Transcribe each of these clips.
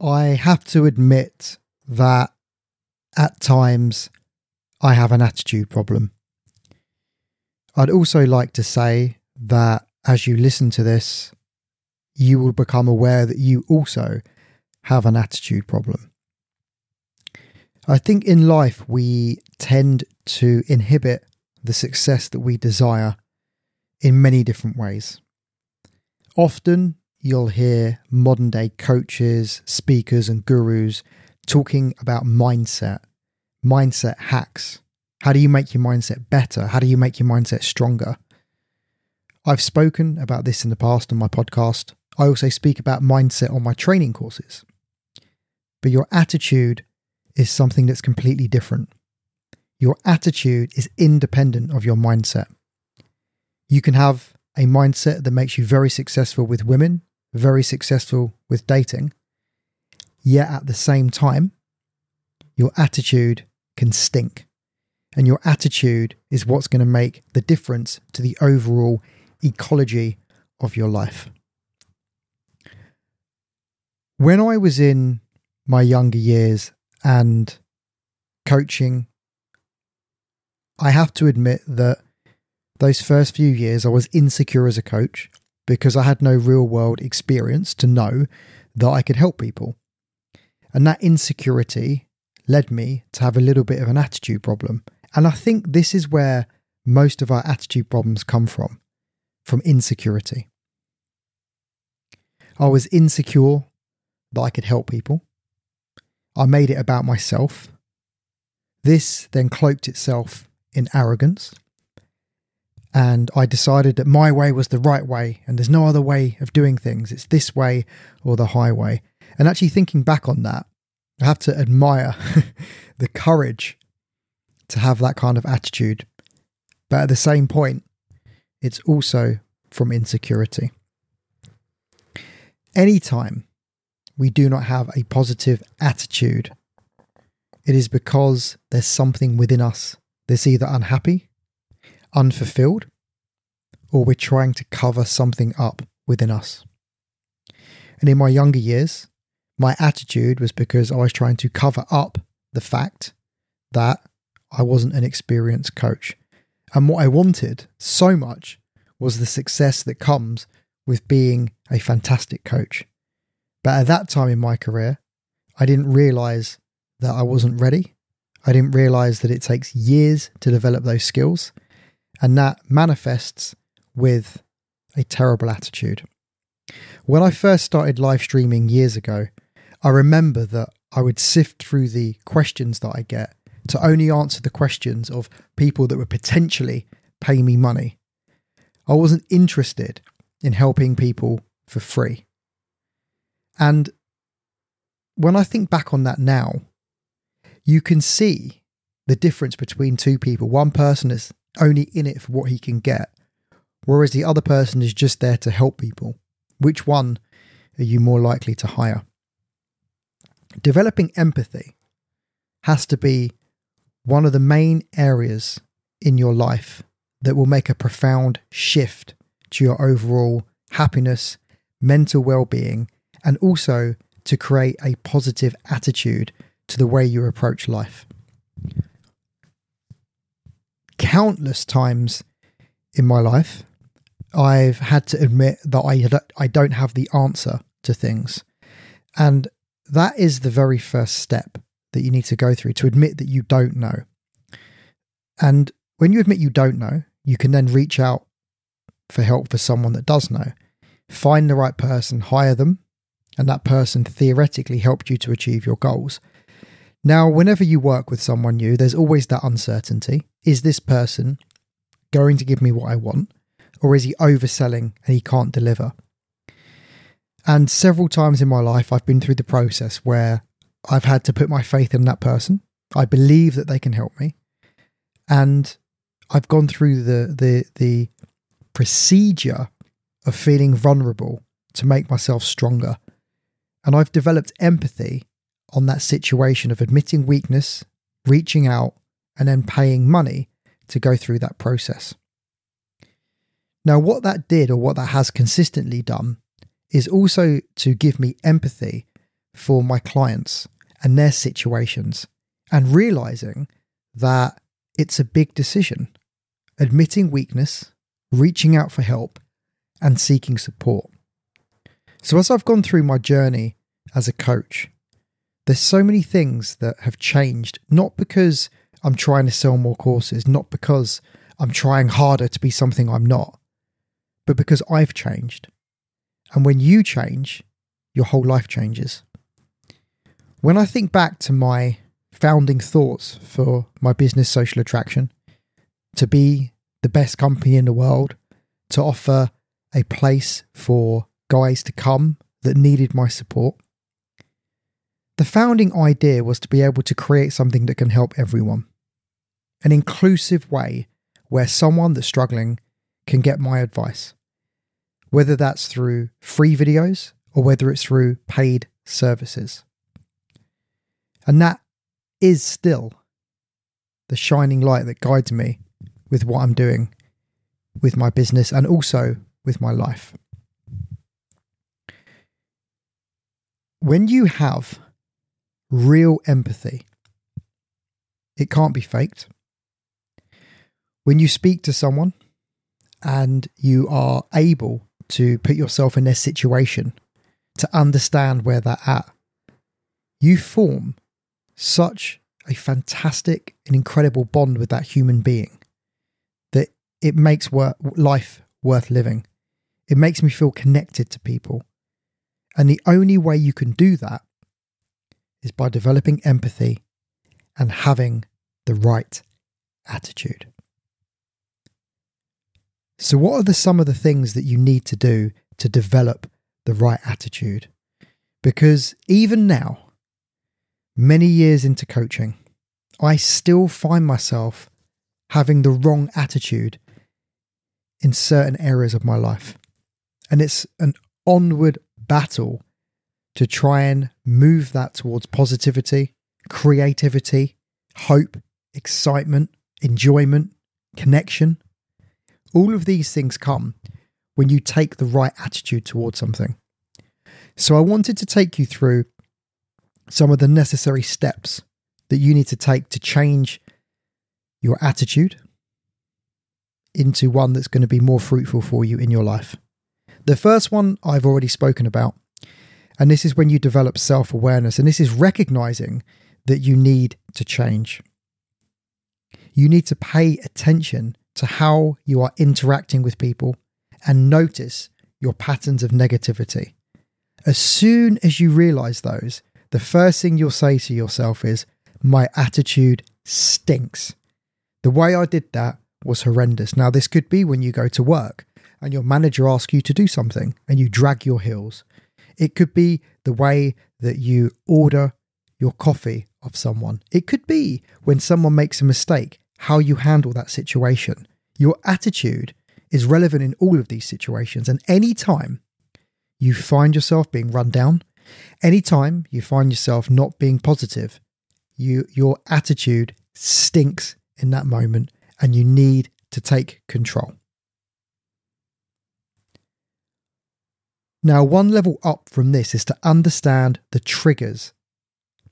I have to admit that at times I have an attitude problem. I'd also like to say that as you listen to this, you will become aware that you also have an attitude problem. I think in life we tend to inhibit the success that we desire in many different ways. Often you'll hear modern day coaches, speakers, and gurus talking about mindset, mindset hacks. How do you make your mindset better? How do you make your mindset stronger? I've spoken about this in the past on my podcast. I also speak about mindset on my training courses. But your attitude is something that's completely different. Your attitude is independent of your mindset. You can have a mindset that makes you very successful with women, very successful with dating, yet at the same time, your attitude can stink. And your attitude is what's going to make the difference to the overall ecology of your life. When I was in my younger years and coaching, I have to admit that those first few years I was insecure as a coach because I had no real world experience to know that I could help people. And that insecurity led me to have a little bit of an attitude problem. And I think this is where most of our attitude problems come from from insecurity. I was insecure that I could help people. I made it about myself. This then cloaked itself in arrogance. And I decided that my way was the right way and there's no other way of doing things. It's this way or the highway. And actually, thinking back on that, I have to admire the courage to have that kind of attitude. But at the same point, it's also from insecurity. Anytime we do not have a positive attitude, it is because there's something within us that's either unhappy, unfulfilled, or we're trying to cover something up within us. And in my younger years, my attitude was because I was trying to cover up the fact that I wasn't an experienced coach. And what I wanted so much was the success that comes with being a fantastic coach. But at that time in my career, I didn't realize that I wasn't ready. I didn't realize that it takes years to develop those skills. And that manifests with a terrible attitude. When I first started live streaming years ago, I remember that I would sift through the questions that I get to only answer the questions of people that would potentially pay me money. I wasn't interested in helping people for free. And when I think back on that now, you can see the difference between two people. One person is only in it for what he can get, whereas the other person is just there to help people. Which one are you more likely to hire? Developing empathy has to be one of the main areas in your life that will make a profound shift to your overall happiness, mental well being, and also to create a positive attitude to the way you approach life. Countless times in my life, I've had to admit that I, I don't have the answer to things. And that is the very first step that you need to go through to admit that you don't know. And when you admit you don't know, you can then reach out for help for someone that does know. Find the right person, hire them, and that person theoretically helped you to achieve your goals. Now, whenever you work with someone new, there's always that uncertainty. Is this person going to give me what I want, or is he overselling and he can't deliver? And several times in my life, I've been through the process where I've had to put my faith in that person. I believe that they can help me. And I've gone through the the the procedure of feeling vulnerable to make myself stronger. And I've developed empathy on that situation of admitting weakness, reaching out, and then paying money to go through that process. Now, what that did, or what that has consistently done, is also to give me empathy for my clients and their situations and realizing that it's a big decision. Admitting weakness, reaching out for help, and seeking support. So, as I've gone through my journey as a coach, there's so many things that have changed, not because I'm trying to sell more courses, not because I'm trying harder to be something I'm not, but because I've changed. And when you change, your whole life changes. When I think back to my founding thoughts for my business social attraction, to be the best company in the world, to offer a place for guys to come that needed my support. The founding idea was to be able to create something that can help everyone. An inclusive way where someone that's struggling can get my advice, whether that's through free videos or whether it's through paid services. And that is still the shining light that guides me with what I'm doing with my business and also with my life. When you have real empathy, it can't be faked. When you speak to someone and you are able to put yourself in their situation, to understand where they're at, you form such a fantastic and incredible bond with that human being that it makes life worth living. It makes me feel connected to people. And the only way you can do that is by developing empathy and having the right attitude. So, what are the, some of the things that you need to do to develop the right attitude? Because even now, many years into coaching, I still find myself having the wrong attitude in certain areas of my life. And it's an onward battle to try and move that towards positivity, creativity, hope, excitement, enjoyment, connection. All of these things come when you take the right attitude towards something. So, I wanted to take you through some of the necessary steps that you need to take to change your attitude into one that's going to be more fruitful for you in your life. The first one I've already spoken about, and this is when you develop self awareness, and this is recognizing that you need to change. You need to pay attention to how you are interacting with people and notice your patterns of negativity. As soon as you realize those, the first thing you'll say to yourself is, My attitude stinks. The way I did that was horrendous. Now, this could be when you go to work and your manager asks you to do something and you drag your heels. It could be the way that you order your coffee of someone. It could be when someone makes a mistake, how you handle that situation. Your attitude is relevant in all of these situations. And any time you find yourself being run down, Anytime you find yourself not being positive, you your attitude stinks in that moment and you need to take control. Now, one level up from this is to understand the triggers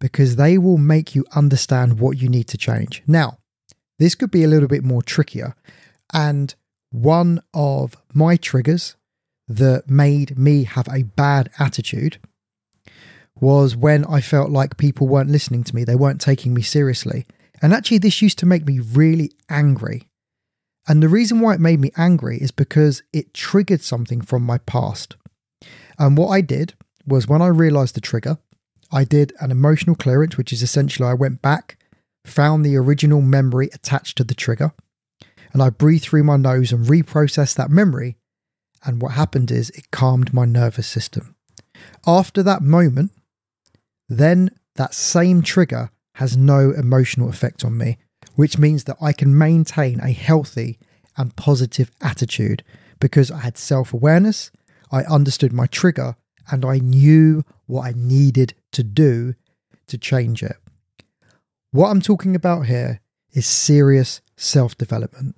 because they will make you understand what you need to change. Now, this could be a little bit more trickier. And one of my triggers that made me have a bad attitude was when I felt like people weren't listening to me, they weren't taking me seriously. And actually, this used to make me really angry. And the reason why it made me angry is because it triggered something from my past. And what I did was when I realized the trigger, I did an emotional clearance, which is essentially I went back, found the original memory attached to the trigger, and I breathed through my nose and reprocessed that memory. And what happened is it calmed my nervous system. After that moment, then that same trigger has no emotional effect on me, which means that I can maintain a healthy and positive attitude because I had self awareness, I understood my trigger, and I knew what I needed to do to change it. What I'm talking about here is serious self development.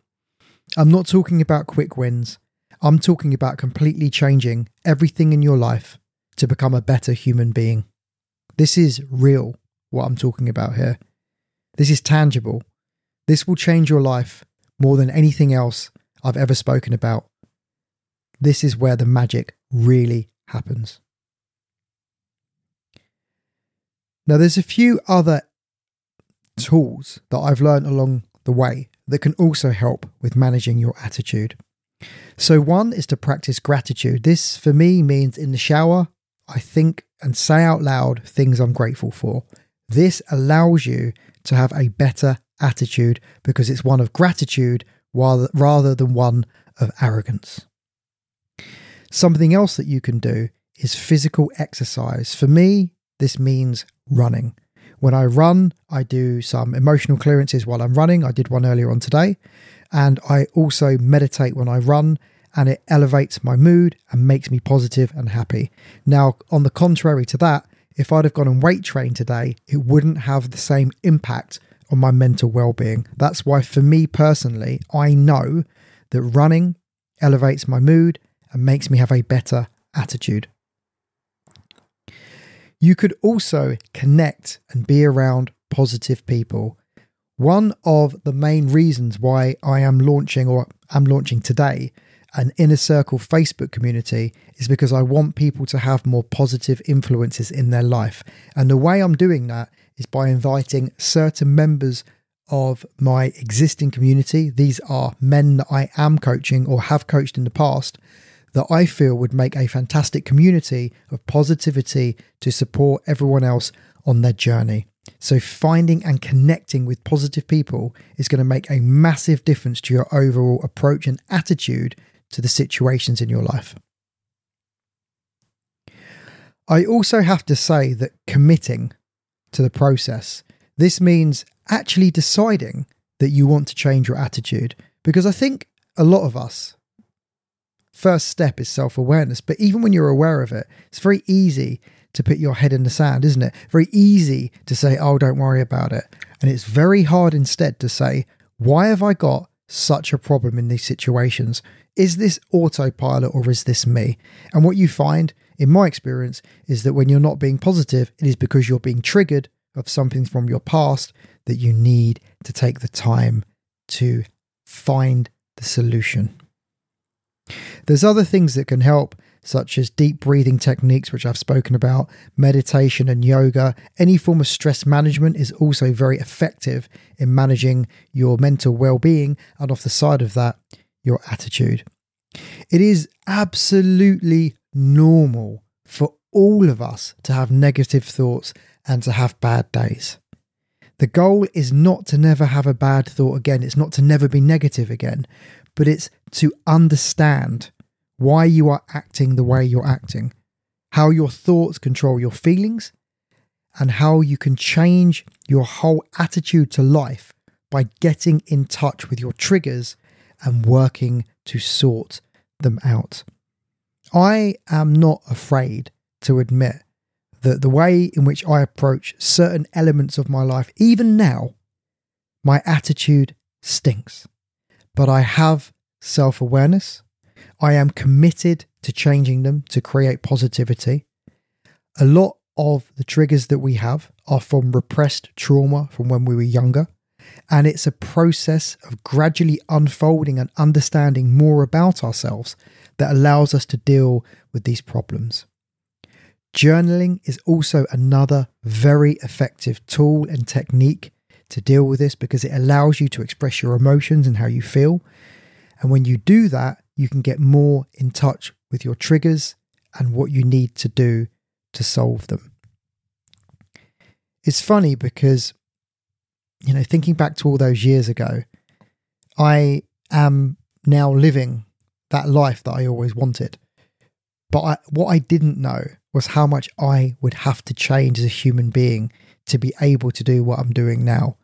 I'm not talking about quick wins. I'm talking about completely changing everything in your life to become a better human being. This is real, what I'm talking about here. This is tangible. This will change your life more than anything else I've ever spoken about. This is where the magic really happens. Now, there's a few other tools that I've learned along the way that can also help with managing your attitude. So, one is to practice gratitude. This for me means in the shower, I think and say out loud things I'm grateful for. This allows you to have a better attitude because it's one of gratitude rather than one of arrogance. Something else that you can do is physical exercise. For me, this means running. When I run, I do some emotional clearances while I'm running. I did one earlier on today. And I also meditate when I run, and it elevates my mood and makes me positive and happy. Now, on the contrary to that, if I'd have gone and weight trained today, it wouldn't have the same impact on my mental well being. That's why, for me personally, I know that running elevates my mood and makes me have a better attitude. You could also connect and be around positive people. One of the main reasons why I am launching or am launching today an inner circle Facebook community is because I want people to have more positive influences in their life. And the way I'm doing that is by inviting certain members of my existing community. These are men that I am coaching or have coached in the past that I feel would make a fantastic community of positivity to support everyone else on their journey. So, finding and connecting with positive people is going to make a massive difference to your overall approach and attitude to the situations in your life. I also have to say that committing to the process, this means actually deciding that you want to change your attitude. Because I think a lot of us, first step is self awareness. But even when you're aware of it, it's very easy to put your head in the sand, isn't it? Very easy to say, oh, don't worry about it. And it's very hard instead to say, why have I got such a problem in these situations? Is this autopilot or is this me? And what you find, in my experience, is that when you're not being positive, it is because you're being triggered of something from your past that you need to take the time to find the solution. There's other things that can help, such as deep breathing techniques, which I've spoken about, meditation and yoga. Any form of stress management is also very effective in managing your mental well being, and off the side of that, your attitude. It is absolutely normal for all of us to have negative thoughts and to have bad days. The goal is not to never have a bad thought again, it's not to never be negative again, but it's to understand why you are acting the way you're acting, how your thoughts control your feelings, and how you can change your whole attitude to life by getting in touch with your triggers and working to sort them out. I am not afraid to admit that the way in which I approach certain elements of my life, even now, my attitude stinks. But I have self awareness. I am committed to changing them to create positivity. A lot of the triggers that we have are from repressed trauma from when we were younger. And it's a process of gradually unfolding and understanding more about ourselves that allows us to deal with these problems. Journaling is also another very effective tool and technique to deal with this because it allows you to express your emotions and how you feel. And when you do that, you can get more in touch with your triggers and what you need to do to solve them. It's funny because, you know, thinking back to all those years ago, I am now living that life that I always wanted. But I, what I didn't know was how much I would have to change as a human being to be able to do what I'm doing now.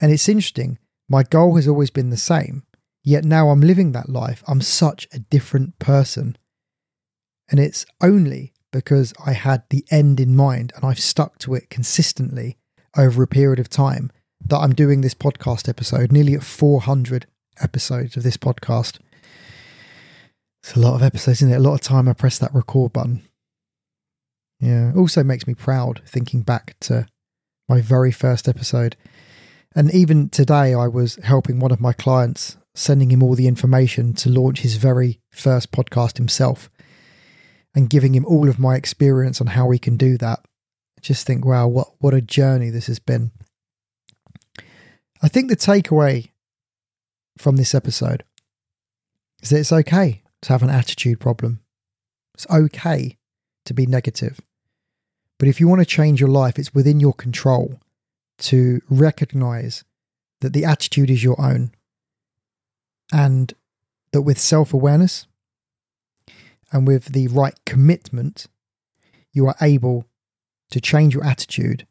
And it's interesting, my goal has always been the same, yet now I'm living that life. I'm such a different person. And it's only because I had the end in mind and I've stuck to it consistently over a period of time that I'm doing this podcast episode, nearly at 400 episodes of this podcast. It's a lot of episodes, isn't it? A lot of time I press that record button. Yeah. Also makes me proud thinking back to my very first episode. And even today, I was helping one of my clients, sending him all the information to launch his very first podcast himself and giving him all of my experience on how he can do that. Just think, wow, what, what a journey this has been. I think the takeaway from this episode is that it's okay to have an attitude problem. It's okay to be negative. But if you want to change your life, it's within your control to recognize that the attitude is your own and that with self awareness and with the right commitment, you are able to change your attitude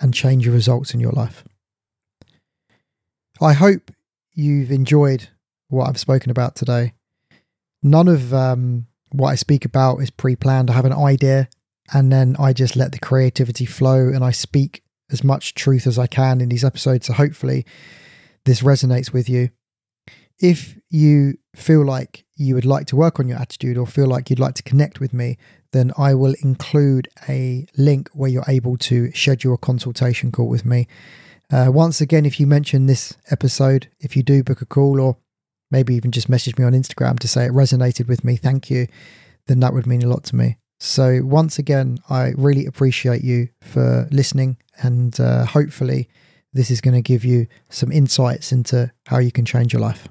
and change your results in your life. I hope you've enjoyed what I've spoken about today. None of um, what I speak about is pre planned. I have an idea and then I just let the creativity flow and I speak as much truth as I can in these episodes. So hopefully this resonates with you. If you feel like you would like to work on your attitude or feel like you'd like to connect with me, then I will include a link where you're able to schedule a consultation call with me. Uh, once again, if you mention this episode, if you do book a call or maybe even just message me on Instagram to say it resonated with me, thank you, then that would mean a lot to me. So, once again, I really appreciate you for listening, and uh, hopefully, this is going to give you some insights into how you can change your life.